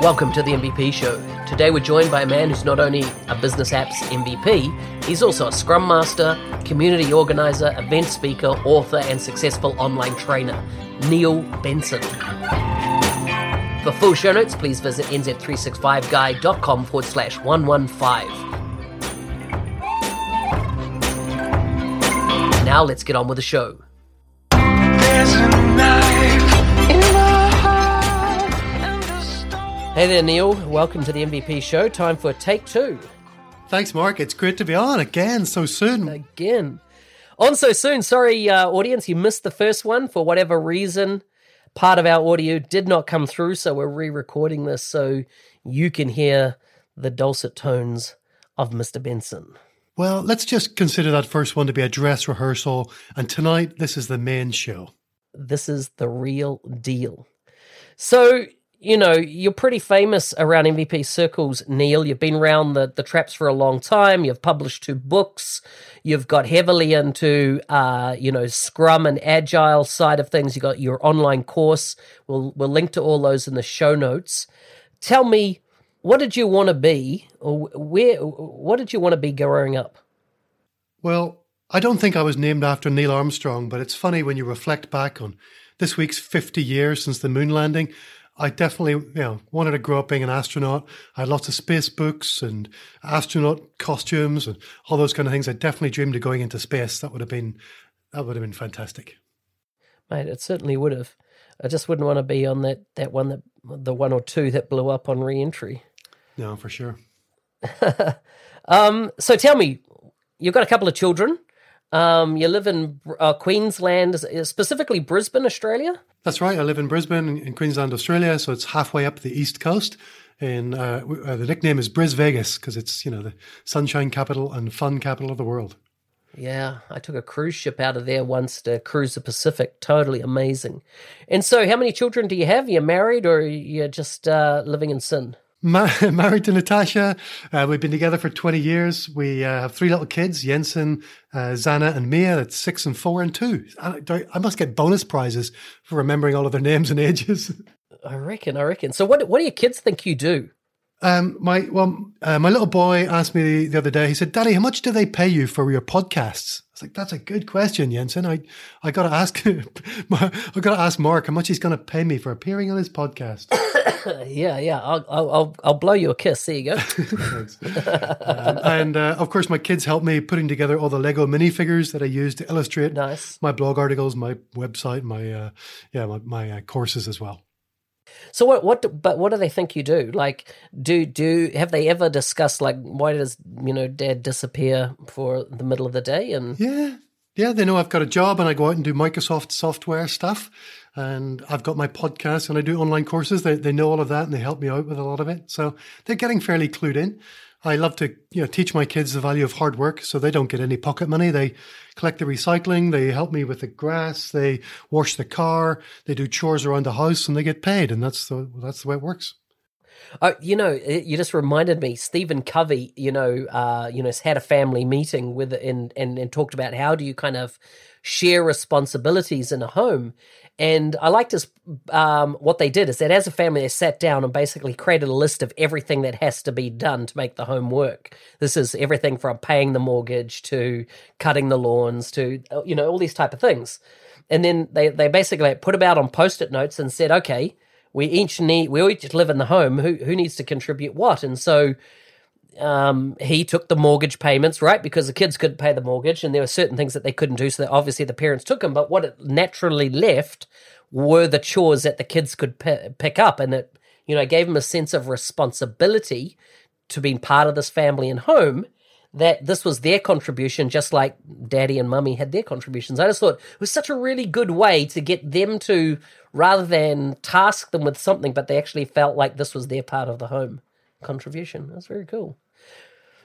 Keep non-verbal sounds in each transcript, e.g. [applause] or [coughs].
Welcome to the MVP Show. Today we're joined by a man who's not only a business apps MVP, he's also a scrum master, community organizer, event speaker, author, and successful online trainer, Neil Benson. For full show notes, please visit nz365guy.com forward slash 115. Now let's get on with the show. Hey there, Neil. Welcome to the MVP show. Time for take two. Thanks, Mark. It's great to be on again so soon. Again. On so soon. Sorry, uh, audience, you missed the first one for whatever reason. Part of our audio did not come through, so we're re recording this so you can hear the dulcet tones of Mr. Benson. Well, let's just consider that first one to be a dress rehearsal, and tonight this is the main show. This is the real deal. So, you know, you're pretty famous around MVP circles, Neil. You've been around the, the traps for a long time. You've published two books. You've got heavily into, uh, you know, Scrum and Agile side of things. You've got your online course. We'll we'll link to all those in the show notes. Tell me, what did you want to be, or where? What did you want to be growing up? Well, I don't think I was named after Neil Armstrong, but it's funny when you reflect back on this week's 50 years since the moon landing. I definitely, you know, wanted to grow up being an astronaut. I had lots of space books and astronaut costumes and all those kind of things. I definitely dreamed of going into space. That would have been, that would have been fantastic. Mate, it certainly would have. I just wouldn't want to be on that that one that the one or two that blew up on re-entry. No, for sure. [laughs] um, so tell me, you've got a couple of children. Um, you live in uh, Queensland, specifically Brisbane, Australia. That's right. I live in Brisbane, in Queensland, Australia. So it's halfway up the east coast. And uh, uh, the nickname is Bris Vegas because it's you know the sunshine capital and fun capital of the world. Yeah, I took a cruise ship out of there once to cruise the Pacific. Totally amazing. And so, how many children do you have? You're married or you're just uh, living in sin? Ma- [laughs] married to Natasha. Uh, we've been together for 20 years. We uh, have three little kids, Jensen, uh, Zana, and Mia. That's six and four and two. I, I, must get bonus prizes for remembering all of their names and ages. [laughs] I reckon, I reckon. So what, what do your kids think you do? Um, my well, uh, my little boy asked me the, the, other day. He said, "Daddy, how much do they pay you for your podcasts?" I was like, "That's a good question, Jensen. I I got to ask. [laughs] I got to ask Mark how much he's going to pay me for appearing on his podcast." [coughs] yeah, yeah. I'll, I'll I'll blow you a kiss. There you go. [laughs] um, and uh, of course, my kids helped me putting together all the Lego minifigures that I use to illustrate nice. my blog articles, my website, my uh, yeah, my, my uh, courses as well. So what? What? But what do they think you do? Like, do do have they ever discussed like why does you know Dad disappear for the middle of the day? And yeah, yeah, they know I've got a job and I go out and do Microsoft software stuff, and I've got my podcast and I do online courses. They they know all of that and they help me out with a lot of it. So they're getting fairly clued in. I love to you know teach my kids the value of hard work, so they don't get any pocket money. They collect the recycling, they help me with the grass, they wash the car, they do chores around the house, and they get paid, and that's the that's the way it works. Uh, you know, you just reminded me. Stephen Covey, you know, uh, you know, had a family meeting with and, and and talked about how do you kind of share responsibilities in a home, and I liked this. Um, what they did is that as a family, they sat down and basically created a list of everything that has to be done to make the home work. This is everything from paying the mortgage to cutting the lawns to uh, you know all these type of things. And then they they basically put them out on post-it notes and said, okay, we each need we each live in the home. Who who needs to contribute what? And so um, he took the mortgage payments, right? Because the kids couldn't pay the mortgage and there were certain things that they couldn't do. So that obviously the parents took them. But what it naturally left were the chores that the kids could p- pick up. And it, you know, gave them a sense of responsibility to being part of this family and home. That this was their contribution, just like daddy and mummy had their contributions. I just thought it was such a really good way to get them to, rather than task them with something, but they actually felt like this was their part of the home contribution. That's very cool.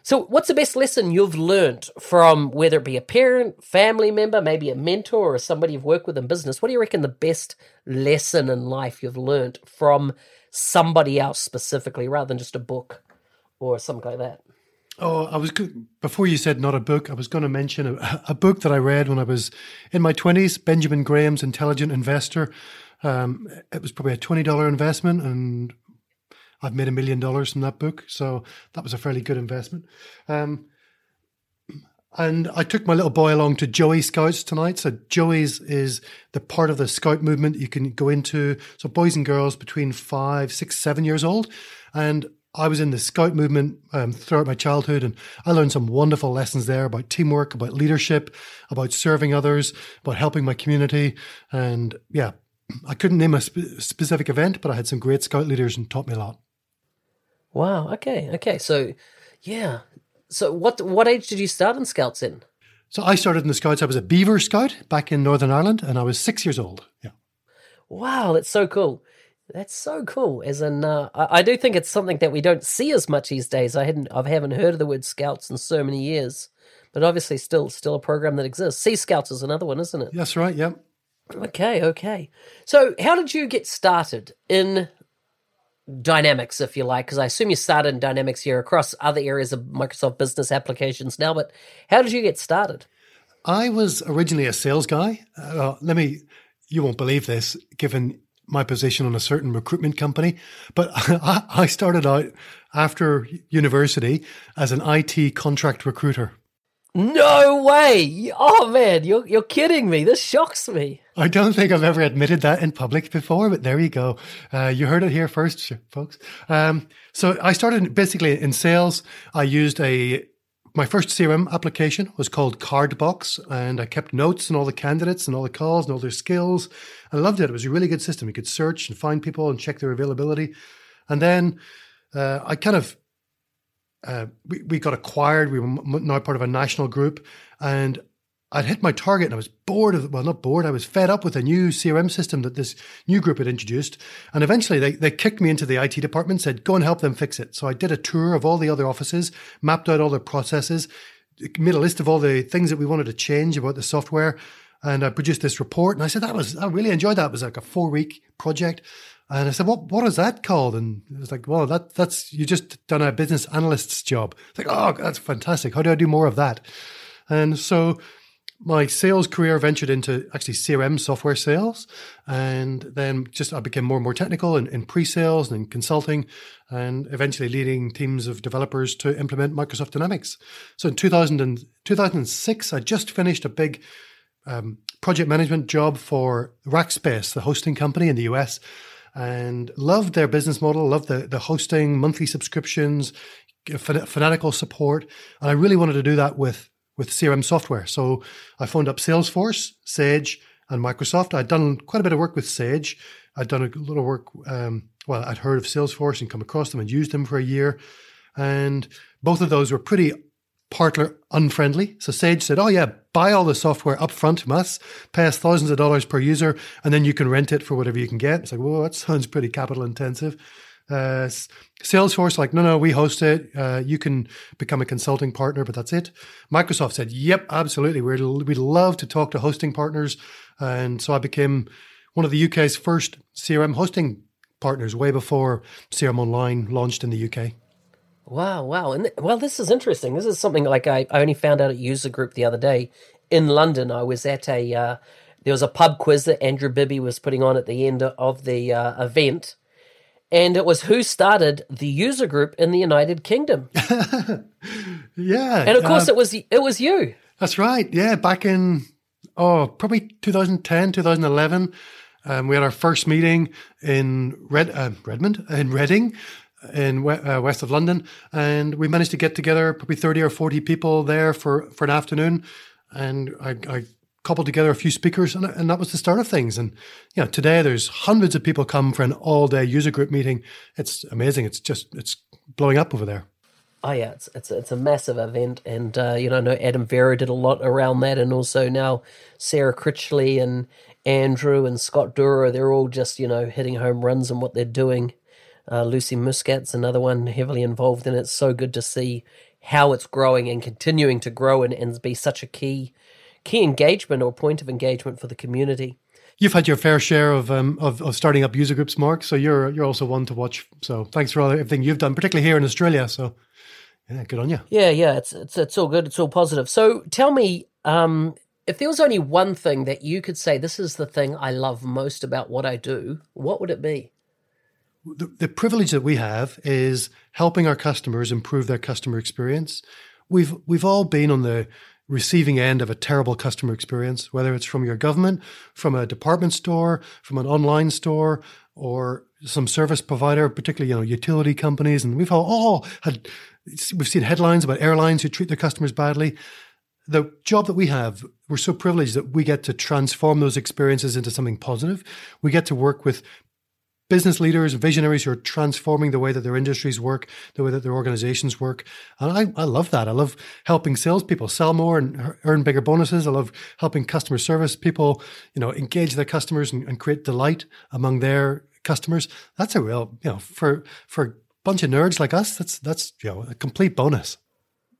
So, what's the best lesson you've learned from whether it be a parent, family member, maybe a mentor, or somebody you've worked with in business? What do you reckon the best lesson in life you've learned from somebody else specifically, rather than just a book or something like that? Oh, I was before you said not a book. I was going to mention a, a book that I read when I was in my twenties. Benjamin Graham's Intelligent Investor. Um, it was probably a twenty dollar investment, and I've made a million dollars from that book. So that was a fairly good investment. Um, and I took my little boy along to Joey Scouts tonight. So Joey's is the part of the scout movement you can go into. So boys and girls between five, six, seven years old. And I was in the scout movement um, throughout my childhood, and I learned some wonderful lessons there about teamwork, about leadership, about serving others, about helping my community. And yeah, I couldn't name a spe- specific event, but I had some great scout leaders and taught me a lot. Wow. Okay. Okay. So, yeah. So, what what age did you start in Scouts in? So, I started in the Scouts. I was a Beaver Scout back in Northern Ireland, and I was six years old. Yeah. Wow, that's so cool. That's so cool. As in, uh, I, I, do think it's something that we don't see as much these days. I hadn't, I haven't heard of the word Scouts in so many years, but obviously, still, still a program that exists. Sea Scouts is another one, isn't it? That's right. Yep. Okay. Okay. So, how did you get started in Dynamics, if you like, because I assume you started in Dynamics here across other areas of Microsoft business applications now. But how did you get started? I was originally a sales guy. Uh, let me, you won't believe this, given my position on a certain recruitment company, but [laughs] I started out after university as an IT contract recruiter. No way! Oh man, you're you're kidding me. This shocks me. I don't think I've ever admitted that in public before, but there you go. Uh, you heard it here first, folks. Um, so I started basically in sales. I used a my first CRM application was called Cardbox, and I kept notes on all the candidates and all the calls and all their skills. I loved it. It was a really good system. You could search and find people and check their availability. And then uh, I kind of uh, we, we got acquired. We were now part of a national group, and I'd hit my target and I was bored of well, not bored. I was fed up with a new CRM system that this new group had introduced. And eventually they, they kicked me into the IT department, said, go and help them fix it. So I did a tour of all the other offices, mapped out all their processes, made a list of all the things that we wanted to change about the software. And I produced this report. And I said, that was, I really enjoyed that. It was like a four week project. And I said, what, what is that called? And it was like, well, that, that's, you just done a business analyst's job. It's like, oh, that's fantastic. How do I do more of that? And so my sales career ventured into actually CRM software sales. And then just I became more and more technical in, in pre-sales and in consulting and eventually leading teams of developers to implement Microsoft Dynamics. So in 2000 and, 2006, I just finished a big um, project management job for Rackspace, the hosting company in the US and loved their business model, loved the, the hosting, monthly subscriptions, fanatical support. And I really wanted to do that with, with CRM software. So I phoned up Salesforce, Sage, and Microsoft. I'd done quite a bit of work with Sage. I'd done a little work, um, well, I'd heard of Salesforce and come across them and used them for a year. And both of those were pretty partner unfriendly. So Sage said, Oh, yeah, buy all the software up front from us, pay us thousands of dollars per user, and then you can rent it for whatever you can get. It's like, Whoa, that sounds pretty capital intensive. Uh, Salesforce, like, no, no, we host it. Uh, you can become a consulting partner, but that's it. Microsoft said, yep, absolutely. We'd, we'd love to talk to hosting partners. And so I became one of the UK's first CRM hosting partners way before CRM Online launched in the UK. Wow, wow. And th- well, this is interesting. This is something like I, I only found out at User Group the other day in London. I was at a, uh, there was a pub quiz that Andrew Bibby was putting on at the end of the uh, event. And it was who started the user group in the United Kingdom. [laughs] yeah. And of course uh, it was it was you. That's right. Yeah, back in oh, probably 2010, 2011. Um, we had our first meeting in Red, uh, Redmond, in Reading, in uh, west of London, and we managed to get together probably thirty or forty people there for for an afternoon, and I, I coupled together a few speakers, and, and, that was the start of things. And you know, today there's hundreds of people come for an all day user group meeting. It's amazing. It's just it's blowing up over there. Oh yeah, it's it's it's a massive event, and uh, you know, I know Adam Vero did a lot around that, and also now Sarah Critchley and Andrew and Scott Durow, they're all just you know hitting home runs in what they're doing. Uh, Lucy Muscat's another one heavily involved in it. It's so good to see how it's growing and continuing to grow and, and be such a key key engagement or point of engagement for the community. You've had your fair share of, um, of of starting up user groups, Mark. So you're you're also one to watch. So thanks for all, everything you've done, particularly here in Australia. So yeah, good on you. Yeah, yeah, it's it's it's all good. It's all positive. So tell me, um, if there was only one thing that you could say, this is the thing I love most about what I do, what would it be? The, the privilege that we have is helping our customers improve their customer experience. We've we've all been on the receiving end of a terrible customer experience, whether it's from your government, from a department store, from an online store, or some service provider, particularly you know utility companies, and we've all, had we've seen headlines about airlines who treat their customers badly. The job that we have, we're so privileged that we get to transform those experiences into something positive. We get to work with business leaders, visionaries who are transforming the way that their industries work, the way that their organizations work. And I, I love that. I love helping salespeople sell more and earn bigger bonuses. I love helping customer service people, you know, engage their customers and, and create delight among their customers. That's a real, you know, for for a bunch of nerds like us, that's that's you know a complete bonus.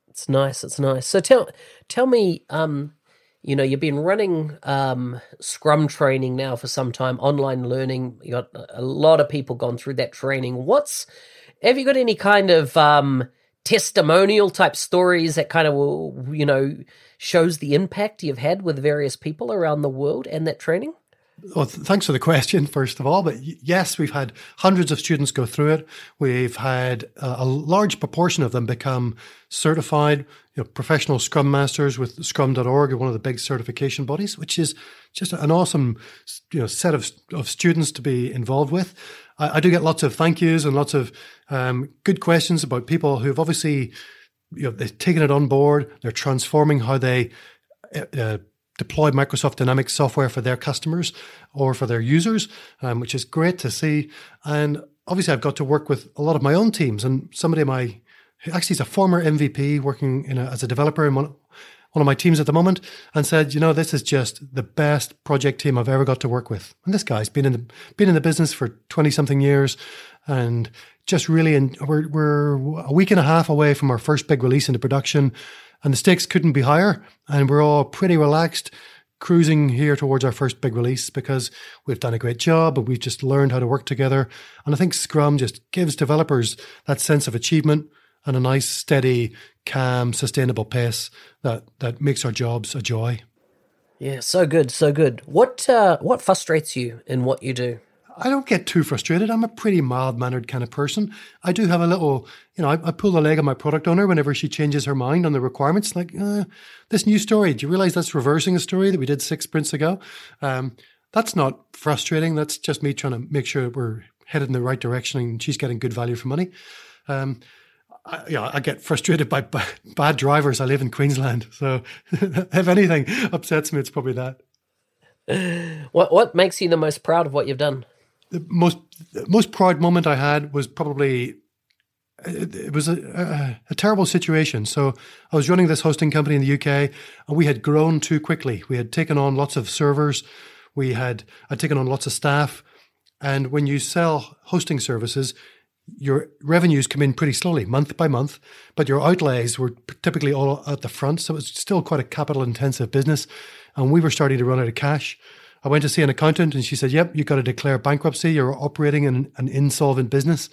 It's nice. It's nice. So tell tell me, um, you know, you've been running um, Scrum training now for some time, online learning. You got a lot of people gone through that training. What's have you got any kind of um, testimonial type stories that kind of you know, shows the impact you've had with various people around the world and that training? Well, thanks for the question, first of all. But yes, we've had hundreds of students go through it. We've had uh, a large proportion of them become certified, you know, professional Scrum Masters with Scrum.org, one of the big certification bodies, which is just an awesome, you know, set of of students to be involved with. I, I do get lots of thank yous and lots of um, good questions about people who've obviously, you know, they've taken it on board. They're transforming how they. Uh, deploy Microsoft Dynamics software for their customers or for their users, um, which is great to see. And obviously, I've got to work with a lot of my own teams. And somebody, my actually, is a former MVP working a, as a developer in one, one of my teams at the moment, and said, "You know, this is just the best project team I've ever got to work with." And this guy's been in the been in the business for twenty something years, and just really, in, we're we're a week and a half away from our first big release into production and the stakes couldn't be higher. And we're all pretty relaxed, cruising here towards our first big release because we've done a great job and we've just learned how to work together. And I think Scrum just gives developers that sense of achievement and a nice, steady, calm, sustainable pace that that makes our jobs a joy. Yeah, so good, so good. What uh, what frustrates you in what you do? I don't get too frustrated. I'm a pretty mild mannered kind of person. I do have a little, you know, I, I, pull the leg of my product owner whenever she changes her mind on the requirements. Like, uh, this new story, do you realize that's reversing a story that we did six sprints ago? Um, that's not frustrating. That's just me trying to make sure we're headed in the right direction and she's getting good value for money. Um, I, I get frustrated by b- [laughs] bad drivers. I live in Queensland, so [laughs] if anything upsets me, it's probably that. [laughs] What What makes you the most proud of what you've done? The most most proud moment I had was probably uh, it was a, a, a, terrible situation. So I was running this hosting company in the UK, and we had grown too quickly. We had taken on lots of servers, we had I'd taken on lots of staff, and when you sell hosting services, your revenues come in pretty slowly, month by month, but your outlays were typically all at the front. So it was still quite a capital intensive business, and we were starting to run out of cash. I went to see an accountant and she said, Yep, you've got to declare bankruptcy. You're operating in an insolvent business.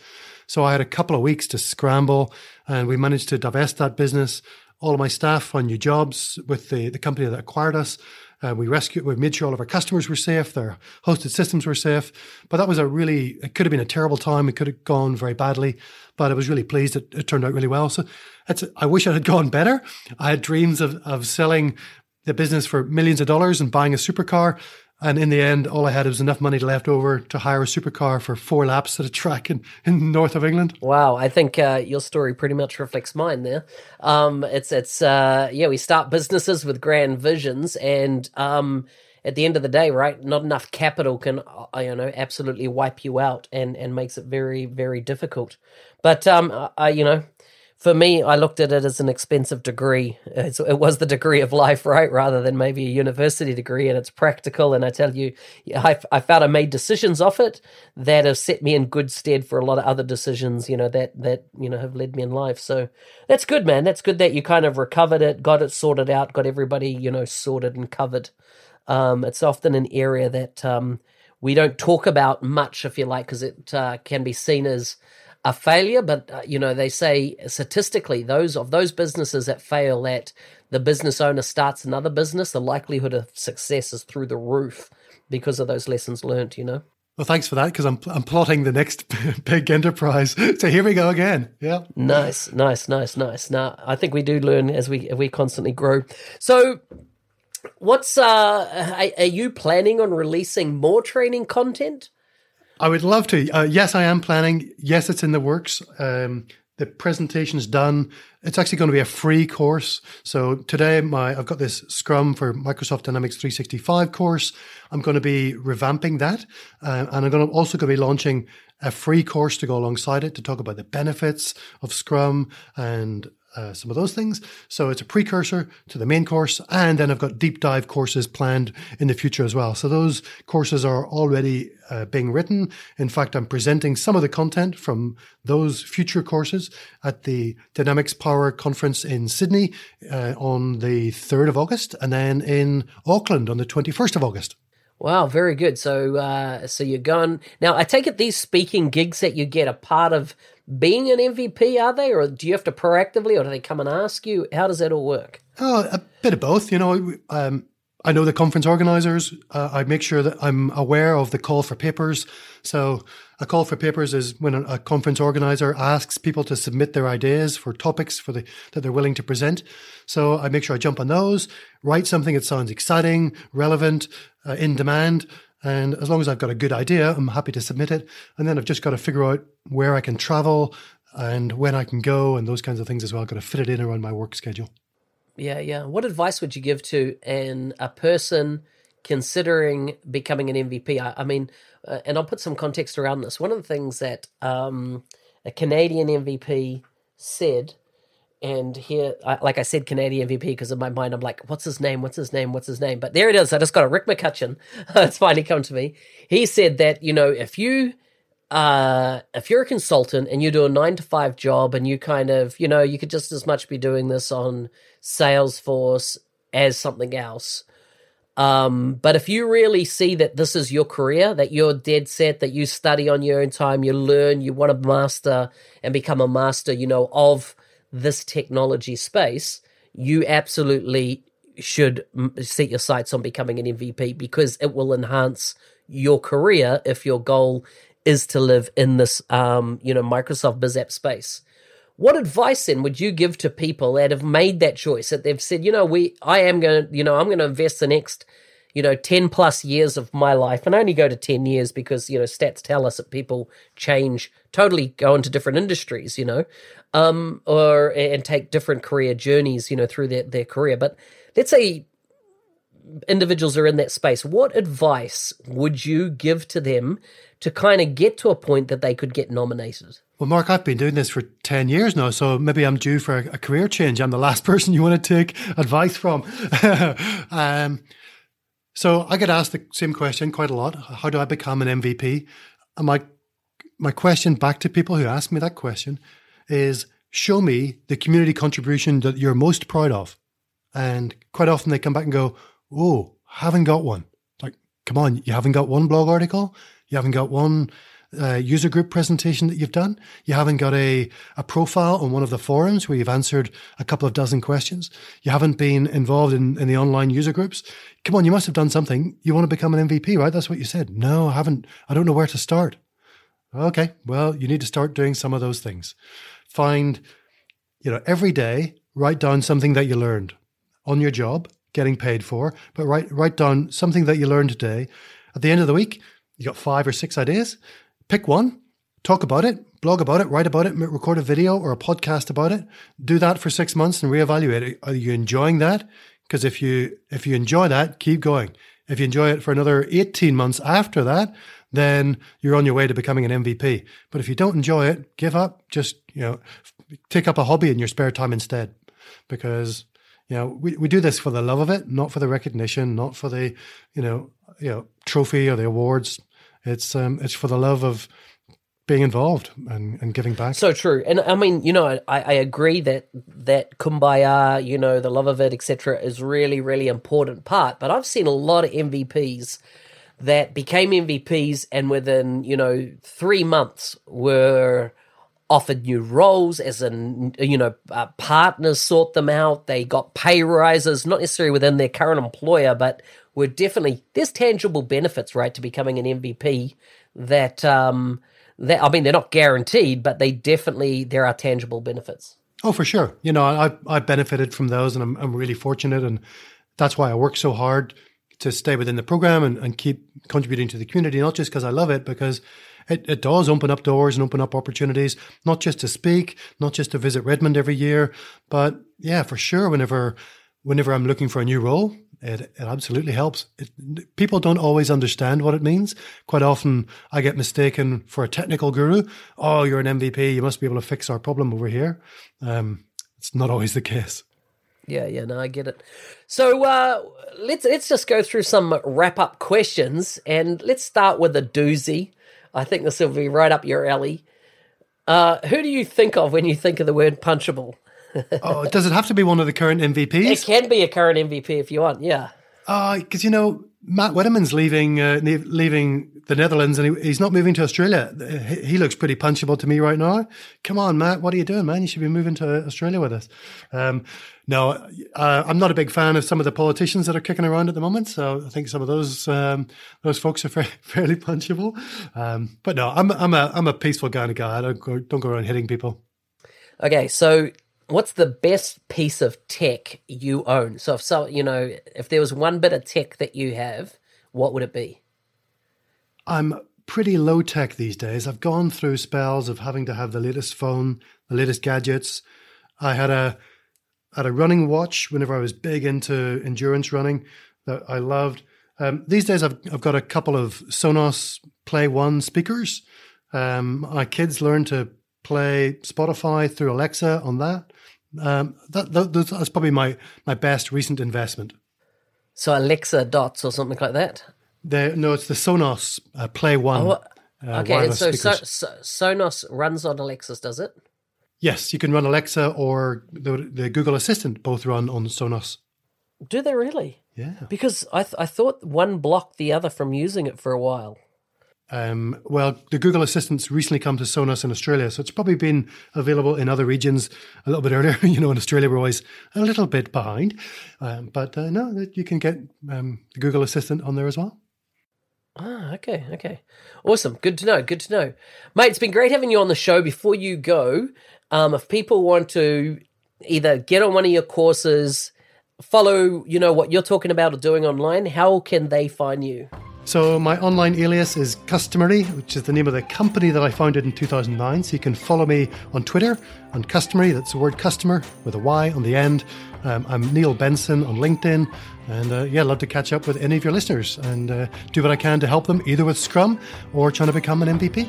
So I had a couple of weeks to scramble and we managed to divest that business. All of my staff found new jobs with the, the company that acquired us. Uh, we rescued, we made sure all of our customers were safe, their hosted systems were safe. But that was a really, it could have been a terrible time. It could have gone very badly, but I was really pleased it, it turned out really well. So I wish it had gone better. I had dreams of, of selling the business for millions of dollars and buying a supercar. And in the end, all I had was enough money left over to hire a supercar for four laps at a track in, in north of England. Wow, I think uh, your story pretty much reflects mine there. Um, it's it's uh, yeah, we start businesses with grand visions, and um, at the end of the day, right, not enough capital can uh, you know absolutely wipe you out and and makes it very very difficult. But um, I you know for me, I looked at it as an expensive degree. It's, it was the degree of life, right, rather than maybe a university degree, and it's practical. And I tell you, I, I found I made decisions off it that have set me in good stead for a lot of other decisions, you know, that that you know have led me in life. So that's good, man. That's good that you kind of recovered it, got it sorted out, got everybody you know sorted and covered. Um, it's often an area that um, we don't talk about much, if you like, because it uh, can be seen as a failure. But uh, you know, they say statistically, those of those businesses that fail, that the business owner starts another business, the likelihood of success is through the roof because of those lessons learned. You know. Well, thanks for that because I'm I'm plotting the next [laughs] big enterprise. So here we go again. Yeah. Nice, nice, nice, nice. Now I think we do learn as we we constantly grow. So What's uh are you planning on releasing more training content? I would love to. Uh, yes, I am planning. Yes, it's in the works. Um, the presentation's done. It's actually going to be a free course. So today, my I've got this Scrum for Microsoft Dynamics 365 course. I'm going to be revamping that, uh, and I'm going to also going to be launching a free course to go alongside it to talk about the benefits of Scrum and uh, some of those things. So it's a precursor to the main course. And then I've got deep dive courses planned in the future as well. So those courses are already uh, being written. In fact, I'm presenting some of the content from those future courses at the Dynamics Power Conference in Sydney uh, on the 3rd of August and then in Auckland on the 21st of August. Wow, very good. So, uh, so you're gone now. I take it these speaking gigs that you get are part of being an MVP, are they, or do you have to proactively, or do they come and ask you? How does that all work? Oh, a bit of both. You know, um, I know the conference organizers. Uh, I make sure that I'm aware of the call for papers. So, a call for papers is when a, conference organizer asks people to submit their ideas for topics for the that they're willing to present. So, I make sure I jump on those, write something that sounds exciting, relevant, uh, in demand. And as long as I've got a good idea, I'm happy to submit it. And then I've just got to figure out where I can travel and when I can go and those kinds of things as well. I've got to fit it in around my work schedule. Yeah, yeah. What advice would you give to an a person considering becoming an MVP? I, I mean, uh, and I'll put some context around this. One of the things that um, a Canadian MVP said and here, like I said, Canadian MVP because in my mind I'm like, what's his name? What's his name? What's his name? But there it is. I just got a Rick McCutcheon. [laughs] it's finally come to me. He said that you know if you uh if you're a consultant and you do a nine to five job and you kind of you know you could just as much be doing this on Salesforce as something else. Um, but if you really see that this is your career, that you're dead set, that you study on your own time, you learn, you want to master and become a master, you know, of this technology space, you absolutely should set your sights on becoming an MVP because it will enhance your career if your goal is to live in this, um, you know, Microsoft BizApp space. What advice then would you give to people that have made that choice that they've said, you know, we, I am going to, you know, I'm going to invest the next you know, 10 plus years of my life, and I only go to 10 years because, you know, stats tell us that people change, totally go into different industries, you know, um, or, and take different career journeys, you know, through their, their career. But let's say individuals are in that space. What advice would you give to them to kind of get to a point that they could get nominated? Well, Mark, I've been doing this for 10 years now, so maybe I'm due for a, career change. I'm the last [laughs] person you want to take advice from. [laughs] um, so I get asked the same question quite a lot. How do I become an MVP? And my my question back to people who ask me that question is show me the community contribution that you're most proud of. And quite often they come back and go, Oh, haven't got one. Like, come on, you haven't got one blog article? You haven't got one uh, user group presentation that you've done. You haven't got a, a profile on one of the forums where you've answered a couple of dozen questions. You haven't been involved in, in the online user groups. Come on, you must have done something. You want to become an MVP, right? That's what you said. No, I haven't. I don't know where to start. Okay, well, you need to start doing some of those things. Find, you know, every day, write down something that you learned on your job, getting paid for, but write, write down something that you learned today. At the end of the week, you got five or six ideas Pick one, talk about it, blog about it, write about it, record a video or a podcast about it. Do that for six months and reevaluate it. Are you enjoying that? Because if you if you enjoy that, keep going. If you enjoy it for another 18 months after that, then you're on your way to becoming an MVP. But if you don't enjoy it, give up. Just you know, take up a hobby in your spare time instead, because you know we, we do this for the love of it, not for the recognition, not for the you know you know trophy or the awards. It's um it's for the love of being involved and, and giving back. So true, and I mean, you know, I, I agree that that kumbaya, you know, the love of it, etc., is really, really important part. But I've seen a lot of MVPs that became MVPs, and within you know three months were offered new roles, as an you know uh, partners sought them out. They got pay rises, not necessarily within their current employer, but were definitely there's tangible benefits, right, to becoming an MVP that. um that I mean, they're not guaranteed, but they definitely there are tangible benefits. Oh, for sure. You know, I I benefited from those, and I'm I'm really fortunate, and that's why I work so hard to stay within the program and, and keep contributing to the community. Not just because I love it, because it, it does open up doors and open up opportunities, not just to speak, not just to visit Redmond every year, but yeah, for sure. Whenever whenever I'm looking for a new role, it, it absolutely helps. It, people don't always understand what it means. Quite often, I get mistaken for a technical guru. Oh, you're an MVP. You must be able to fix our problem over here. Um, it's not always the case. Yeah, yeah, no, I get it. So uh, let's let's just go through some wrap up questions, and let's start with a doozy. I think this will be right up your alley. Uh, who do you think of when you think of the word punchable? [laughs] oh, does it have to be one of the current MVPs? It can be a current MVP if you want. Yeah. Because uh, you know Matt Wedderman's leaving uh, leaving the Netherlands and he, he's not moving to Australia. He, he, looks pretty punchable to me right now. Come on, Matt, what are you doing, man? You should be moving to Australia with us. Um, no, uh, I'm not a big fan of some of the politicians that are kicking around at the moment. So I think some of those um, those folks are [laughs] fairly punchable. Um, but no, I'm I'm a I'm a peaceful kind of guy. I don't go, don't go around hitting people. Okay, so what's the best piece of tech you own? So if so, you know, if there was one bit of tech that you have, what would it be? I'm pretty low tech these days. I've gone through spells of having to have the latest phone, the latest gadgets. I had a had a running watch whenever I was big into endurance running that I loved. Um, these days, I've I've got a couple of Sonos Play One speakers. Um, my kids learn to play Spotify through Alexa on that. Um, that, that, that's probably my, my best recent investment. So Alexa Dots or something like that. The, no, it's the Sonos uh, Play One. Oh, uh, okay, and so, so, so, Sonos runs on Alexas, does it? Yes, you can run Alexa or the, the Google Assistant. Both run on Sonos. Do they really? Yeah. Because I th- I thought one blocked the other from using it for a while. Um, well, the Google Assistant's recently come to Sonos in Australia, so it's probably been available in other regions a little bit [laughs] earlier. you know, in Australia, we're always a little bit behind. Um, but uh, no, you can get um, the Google Assistant on there as well. Ah, okay, okay. Awesome. Good to know. Good to know. Mate, it's been great having you on the show. Before you go, um, if people want to either get on one of your courses, follow, you know, what you're talking about or doing online, how can they find you? So my online alias is Customery, which is the name of the company that I founded in 2009. So you can follow me on Twitter on Customery. That's the word customer with a Y on the end. Um, I'm Neil Benson on LinkedIn. And uh, yeah, love to catch up with any of your listeners and uh, do what I can to help them either with Scrum or trying to become an MVP.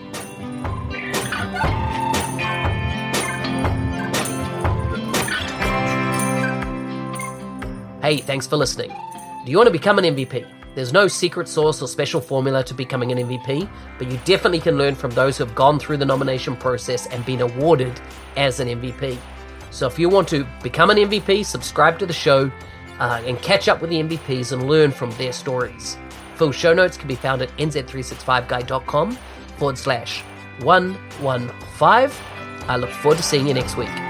Hey, thanks for listening. Do you want to become an MVP? There's no secret sauce or special formula to becoming an MVP, but you definitely can learn from those who have gone through the nomination process and been awarded as an MVP. So if you want to become an MVP, subscribe to the show uh, and catch up with the MVPs and learn from their stories. Full show notes can be found at nz365guy.com forward slash 115. I look forward to seeing you next week.